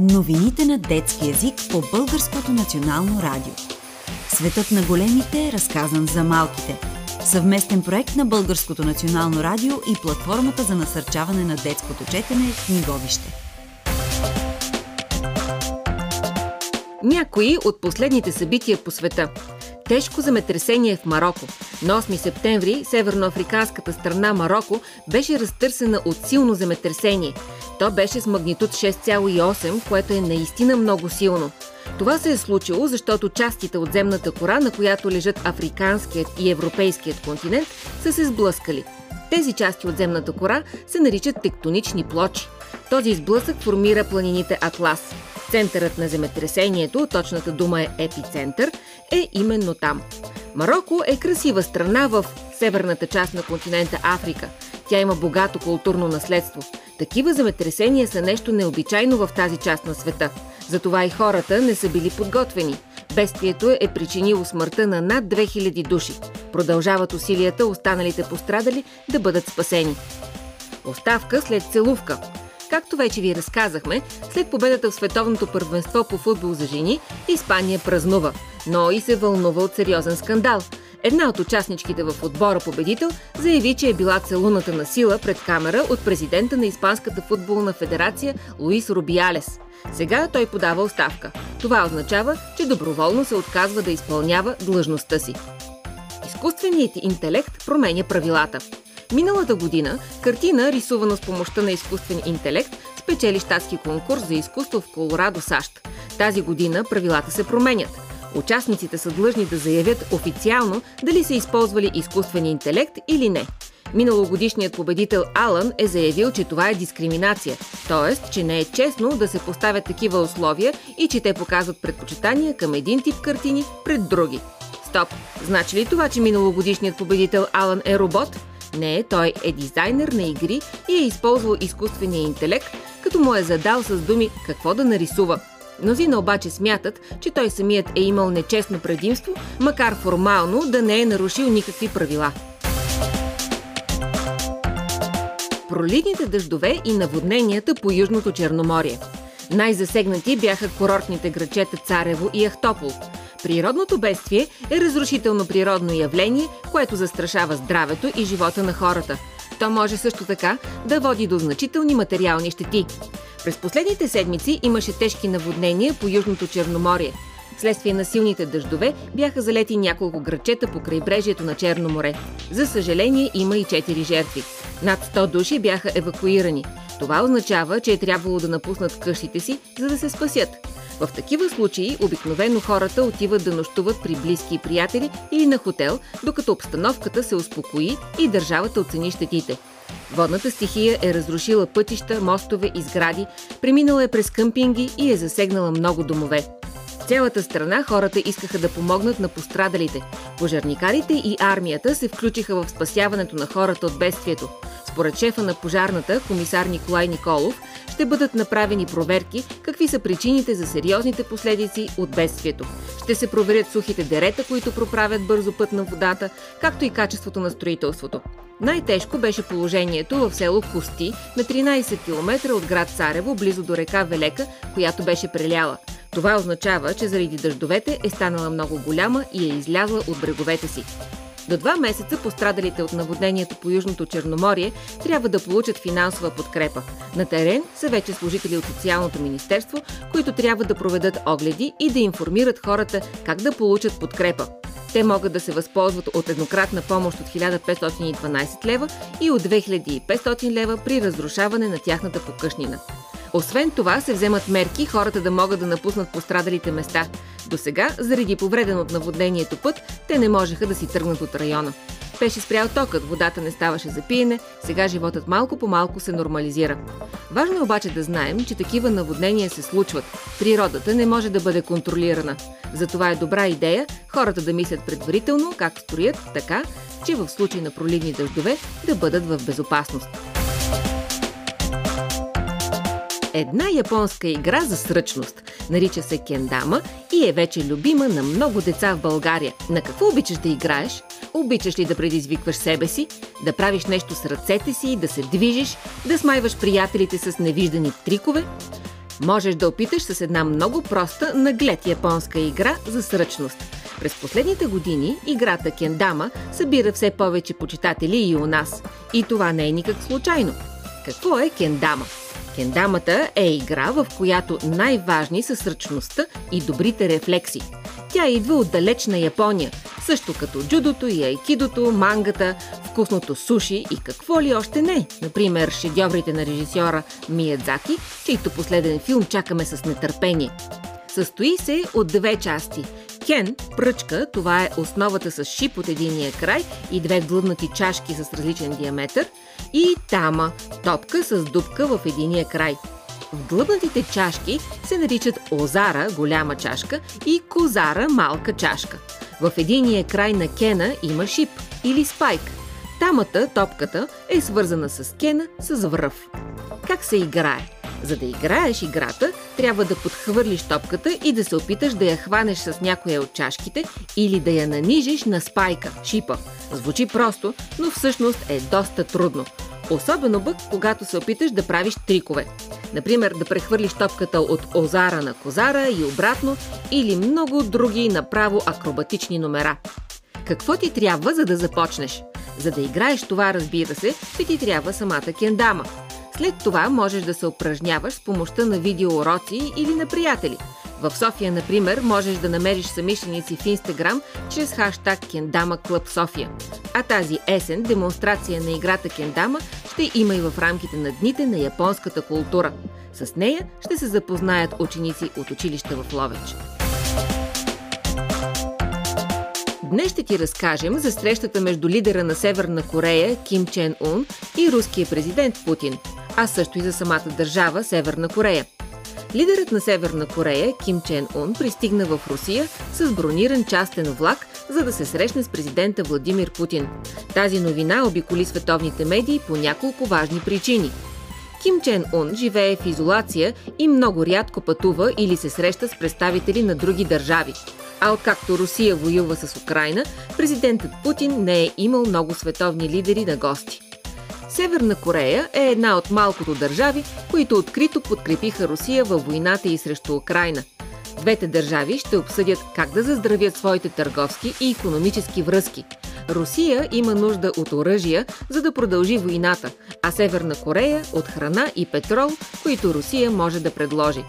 Новините на детски язик по Българското национално радио. Светът на големите, разказан за малките. Съвместен проект на Българското национално радио и платформата за насърчаване на детското четене в Книговище. Някои от последните събития по света. Тежко земетресение в Марокко. На 8 септември северноафриканската страна Марокко беше разтърсена от силно земетресение. То беше с магнитуд 6,8, което е наистина много силно. Това се е случило, защото частите от земната кора, на която лежат африканският и европейският континент, са се сблъскали. Тези части от земната кора се наричат тектонични плочи. Този сблъсък формира планините Атлас. Центърът на земетресението, точната дума е епицентър, е именно там. Марокко е красива страна в северната част на континента Африка. Тя има богато културно наследство. Такива земетресения са нещо необичайно в тази част на света. Затова и хората не са били подготвени. Бедствието е причинило смъртта на над 2000 души. Продължават усилията останалите пострадали да бъдат спасени. Оставка след целувка. Както вече ви разказахме, след победата в световното първенство по футбол за жени, Испания празнува, но и се вълнува от сериозен скандал. Една от участничките в отбора победител заяви, че е била целуната на сила пред камера от президента на Испанската футболна федерация Луис Рубиалес. Сега той подава оставка. Това означава, че доброволно се отказва да изпълнява длъжността си. Изкуственият интелект променя правилата. Миналата година картина, рисувана с помощта на изкуствен интелект, спечели щатски конкурс за изкуство в Колорадо, САЩ. Тази година правилата се променят. Участниците са длъжни да заявят официално дали са използвали изкуствен интелект или не. Миналогодишният победител Алън е заявил, че това е дискриминация, т.е. че не е честно да се поставят такива условия и че те показват предпочитания към един тип картини пред други. Стоп! Значи ли това, че миналогодишният победител Алън е робот? Не, той е дизайнер на игри и е използвал изкуствения интелект, като му е задал с думи какво да нарисува. Мнозина обаче смятат, че той самият е имал нечестно предимство, макар формално да не е нарушил никакви правила. Проливните дъждове и наводненията по Южното Черноморие. Най-засегнати бяха курортните грачета Царево и Ахтопол – Природното бедствие е разрушително природно явление, което застрашава здравето и живота на хората. То може също така да води до значителни материални щети. През последните седмици имаше тежки наводнения по Южното Черноморие. Вследствие на силните дъждове бяха залети няколко грачета по крайбрежието на Черно море. За съжаление има и 4 жертви. Над 100 души бяха евакуирани. Това означава, че е трябвало да напуснат къщите си, за да се спасят. В такива случаи обикновено хората отиват да нощуват при близки и приятели или на хотел, докато обстановката се успокои и държавата оцени щетите. Водната стихия е разрушила пътища, мостове и сгради, преминала е през къмпинги и е засегнала много домове. В цялата страна хората искаха да помогнат на пострадалите. Пожарникарите и армията се включиха в спасяването на хората от бедствието. Според шефа на пожарната, комисар Николай Николов, ще бъдат направени проверки какви са причините за сериозните последици от бедствието. Ще се проверят сухите дерета, които проправят бързо път на водата, както и качеството на строителството. Най-тежко беше положението в село Кости, на 13 км от град Царево, близо до река Велека, която беше преляла. Това означава, че заради дъждовете е станала много голяма и е излязла от бреговете си. До два месеца пострадалите от наводнението по Южното Черноморие трябва да получат финансова подкрепа. На терен са вече служители от Социалното министерство, които трябва да проведат огледи и да информират хората как да получат подкрепа. Те могат да се възползват от еднократна помощ от 1512 лева и от 2500 лева при разрушаване на тяхната покъшнина. Освен това се вземат мерки хората да могат да напуснат пострадалите места. До сега, заради повреден от наводнението път, те не можеха да си тръгнат от района. Беше спрял токът, водата не ставаше за пиене, сега животът малко по малко се нормализира. Важно е обаче да знаем, че такива наводнения се случват. Природата не може да бъде контролирана. Затова е добра идея хората да мислят предварително как строят така, че в случай на проливни дъждове да бъдат в безопасност. Една японска игра за сръчност. Нарича се кендама и е вече любима на много деца в България. На какво обичаш да играеш? Обичаш ли да предизвикваш себе си, да правиш нещо с ръцете си, да се движиш, да смайваш приятелите с невиждани трикове? Можеш да опиташ с една много проста наглед японска игра за сръчност. През последните години играта Кендама събира все повече почитатели и у нас. И това не е никак случайно. Какво е Кендама? Кендамата е игра, в която най-важни са сръчността и добрите рефлекси. Тя идва от далечна Япония, също като джудото и айкидото, мангата, вкусното суши и какво ли още не. Например, шедьоврите на режисьора Миядзаки, чийто последен филм чакаме с нетърпение. Състои се от две части. Кен, пръчка, това е основата с шип от единия край и две длъбнати чашки с различен диаметър, и тама, топка с дупка в единия край. В длъбнатите чашки се наричат озара, голяма чашка, и козара, малка чашка. В единия край на кена има шип или спайк. Тамата, топката, е свързана с кена с връв. Как се играе? За да играеш играта, трябва да подхвърлиш топката и да се опиташ да я хванеш с някоя от чашките или да я нанижиш на спайка, шипа. Звучи просто, но всъщност е доста трудно. Особено пък, когато се опиташ да правиш трикове. Например, да прехвърлиш топката от озара на козара и обратно, или много други направо акробатични номера. Какво ти трябва, за да започнеш? За да играеш това, разбира се, ще ти трябва самата кендама – след това можеш да се упражняваш с помощта на видеоуроци или на приятели. В София, например, можеш да намериш самишленици в Инстаграм чрез хаштаг Кендама Клъб София. А тази есен демонстрация на играта Кендама ще има и в рамките на дните на японската култура. С нея ще се запознаят ученици от училища в Ловеч. Днес ще ти разкажем за срещата между лидера на Северна Корея Ким Чен Ун и руския президент Путин – а също и за самата държава Северна Корея. Лидерът на Северна Корея, Ким Чен Ун, пристигна в Русия с брониран частен влак, за да се срещне с президента Владимир Путин. Тази новина обиколи световните медии по няколко важни причини. Ким Чен Ун живее в изолация и много рядко пътува или се среща с представители на други държави. А откакто Русия воюва с Украина, президентът Путин не е имал много световни лидери на гости. Северна Корея е една от малкото държави, които открито подкрепиха Русия във войната и срещу Украина. Двете държави ще обсъдят как да заздравят своите търговски и економически връзки. Русия има нужда от оръжия, за да продължи войната, а Северна Корея от храна и петрол, които Русия може да предложи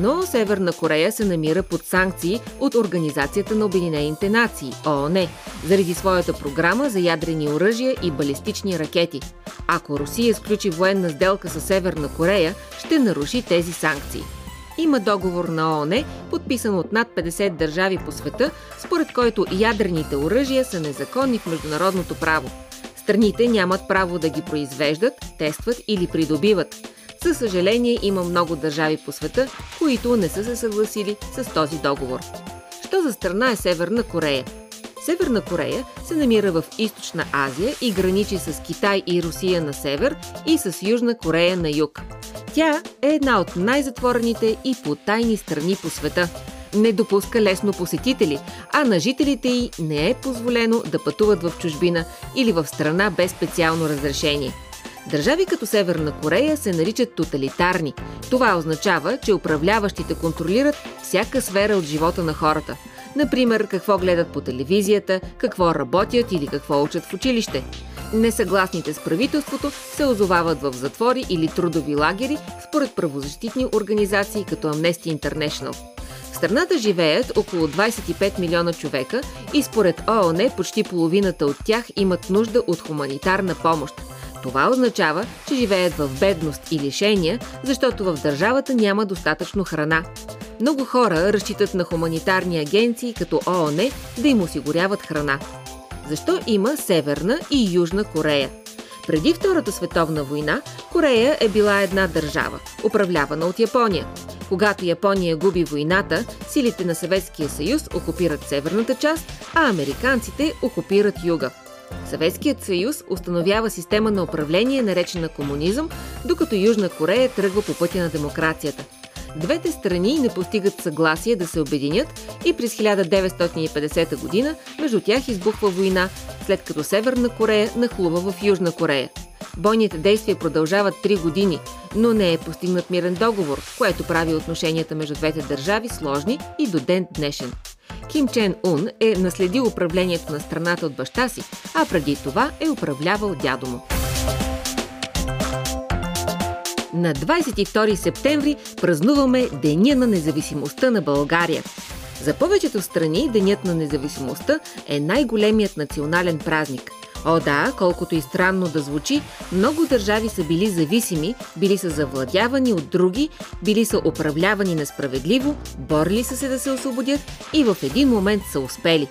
но Северна Корея се намира под санкции от Организацията на Обединените нации, ООН, заради своята програма за ядрени оръжия и балистични ракети. Ако Русия сключи военна сделка с Северна Корея, ще наруши тези санкции. Има договор на ООН, подписан от над 50 държави по света, според който ядрените оръжия са незаконни в международното право. Страните нямат право да ги произвеждат, тестват или придобиват – за съжаление има много държави по света, които не са се съгласили с този договор. Що за страна е Северна Корея? Северна Корея се намира в Източна Азия и граничи с Китай и Русия на север и с Южна Корея на юг. Тя е една от най-затворените и потайни страни по света. Не допуска лесно посетители, а на жителите й не е позволено да пътуват в чужбина или в страна без специално разрешение – Държави като Северна Корея се наричат тоталитарни. Това означава, че управляващите контролират всяка сфера от живота на хората. Например, какво гледат по телевизията, какво работят или какво учат в училище. Несъгласните с правителството се озовават в затвори или трудови лагери според правозащитни организации като Amnesty International. В страната живеят около 25 милиона човека и според ООН почти половината от тях имат нужда от хуманитарна помощ – това означава, че живеят в бедност и лишения, защото в държавата няма достатъчно храна. Много хора разчитат на хуманитарни агенции като ООН да им осигуряват храна. Защо има Северна и Южна Корея? Преди Втората световна война Корея е била една държава, управлявана от Япония. Когато Япония губи войната, силите на Съветския съюз окупират северната част, а американците окупират юга – Съветският съюз установява система на управление, наречена комунизъм, докато Южна Корея тръгва по пътя на демокрацията. Двете страни не постигат съгласие да се обединят и през 1950 година между тях избухва война, след като Северна Корея нахлува в Южна Корея. Бойните действия продължават 3 години но не е постигнат мирен договор, което прави отношенията между двете държави сложни и до ден днешен. Ким Чен Ун е наследил управлението на страната от баща си, а преди това е управлявал дядо му. На 22 септември празнуваме Деня на независимостта на България. За повечето страни Денят на независимостта е най-големият национален празник. О да, колкото и странно да звучи, много държави са били зависими, били са завладявани от други, били са управлявани несправедливо, борили са се да се освободят и в един момент са успели.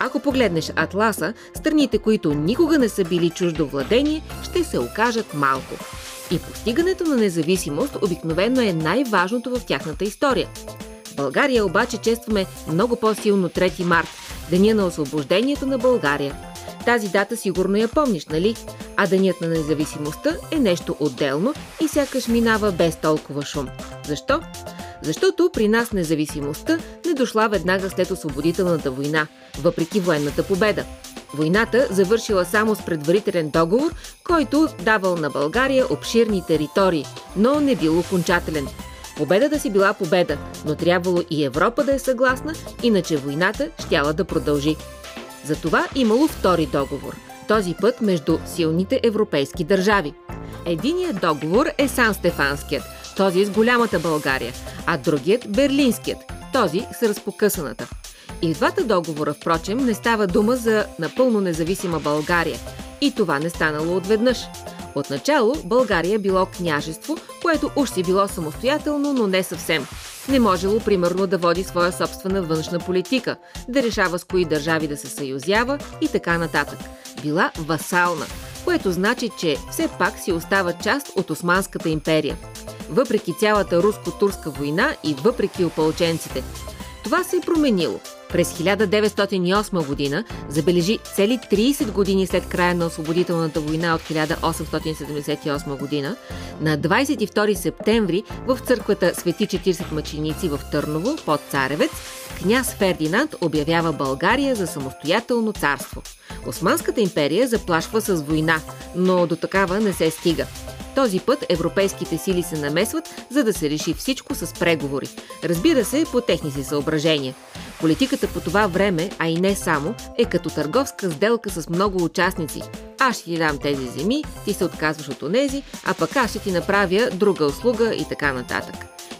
Ако погледнеш Атласа, страните, които никога не са били чуждо владение, ще се окажат малко. И постигането на независимост обикновено е най-важното в тяхната история. В България обаче честваме много по-силно 3 март, Деня на освобождението на България. Тази дата сигурно я помниш, нали? А Денят на независимостта е нещо отделно и сякаш минава без толкова шум. Защо? Защото при нас независимостта не дошла веднага след освободителната война, въпреки военната победа. Войната завършила само с предварителен договор, който давал на България обширни територии, но не бил окончателен. Победата си била победа, но трябвало и Европа да е съгласна, иначе войната щяла да продължи. Затова имало втори договор, този път между силните европейски държави. Единият договор е Сан-Стефанският, този е с голямата България, а другият – Берлинският, този с разпокъсаната. И в двата договора, впрочем, не става дума за напълно независима България. И това не станало отведнъж. Отначало България било княжество, което уж си било самостоятелно, но не съвсем. Не можело, примерно, да води своя собствена външна политика, да решава с кои държави да се съюзява и така нататък. Била васална, което значи, че все пак си остава част от Османската империя. Въпреки цялата руско-турска война и въпреки опълченците. Това се е променило. През 1908 година забележи цели 30 години след края на освободителната война от 1878 година, на 22 септември в църквата Свети 40 мъченици в Търново под Царевец, княз Фердинанд обявява България за самостоятелно царство. Османската империя заплашва с война, но до такава не се стига. Този път европейските сили се намесват, за да се реши всичко с преговори. Разбира се, по техни си съображения. Политиката по това време, а и не само, е като търговска сделка с много участници. Аз ще ти дам тези земи, ти се отказваш от онези, а пък аз ще ти направя друга услуга и така нататък.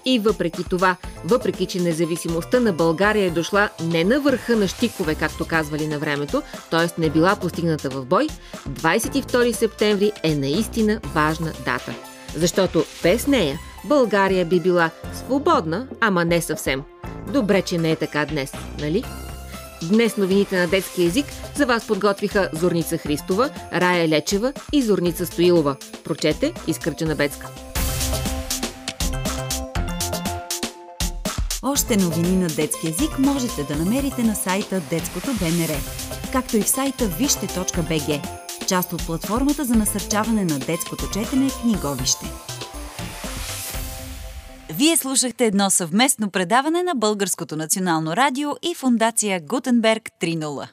И въпреки това, въпреки че независимостта на България е дошла не на върха на щикове, както казвали на времето, т.е. не била постигната в бой, 22 септември е наистина важна дата. Защото без нея България би била свободна, ама не съвсем. Добре, че не е така днес, нали? Днес новините на детски език за вас подготвиха Зорница Христова, Рая Лечева и Зорница Стоилова. Прочете Искърча Бецка. Още новини на детски език можете да намерите на сайта Детското БНР, както и в сайта вижте.бг, част от платформата за насърчаване на детското четене книговище. Вие слушахте едно съвместно предаване на Българското национално радио и фундация Гутенберг 3.0.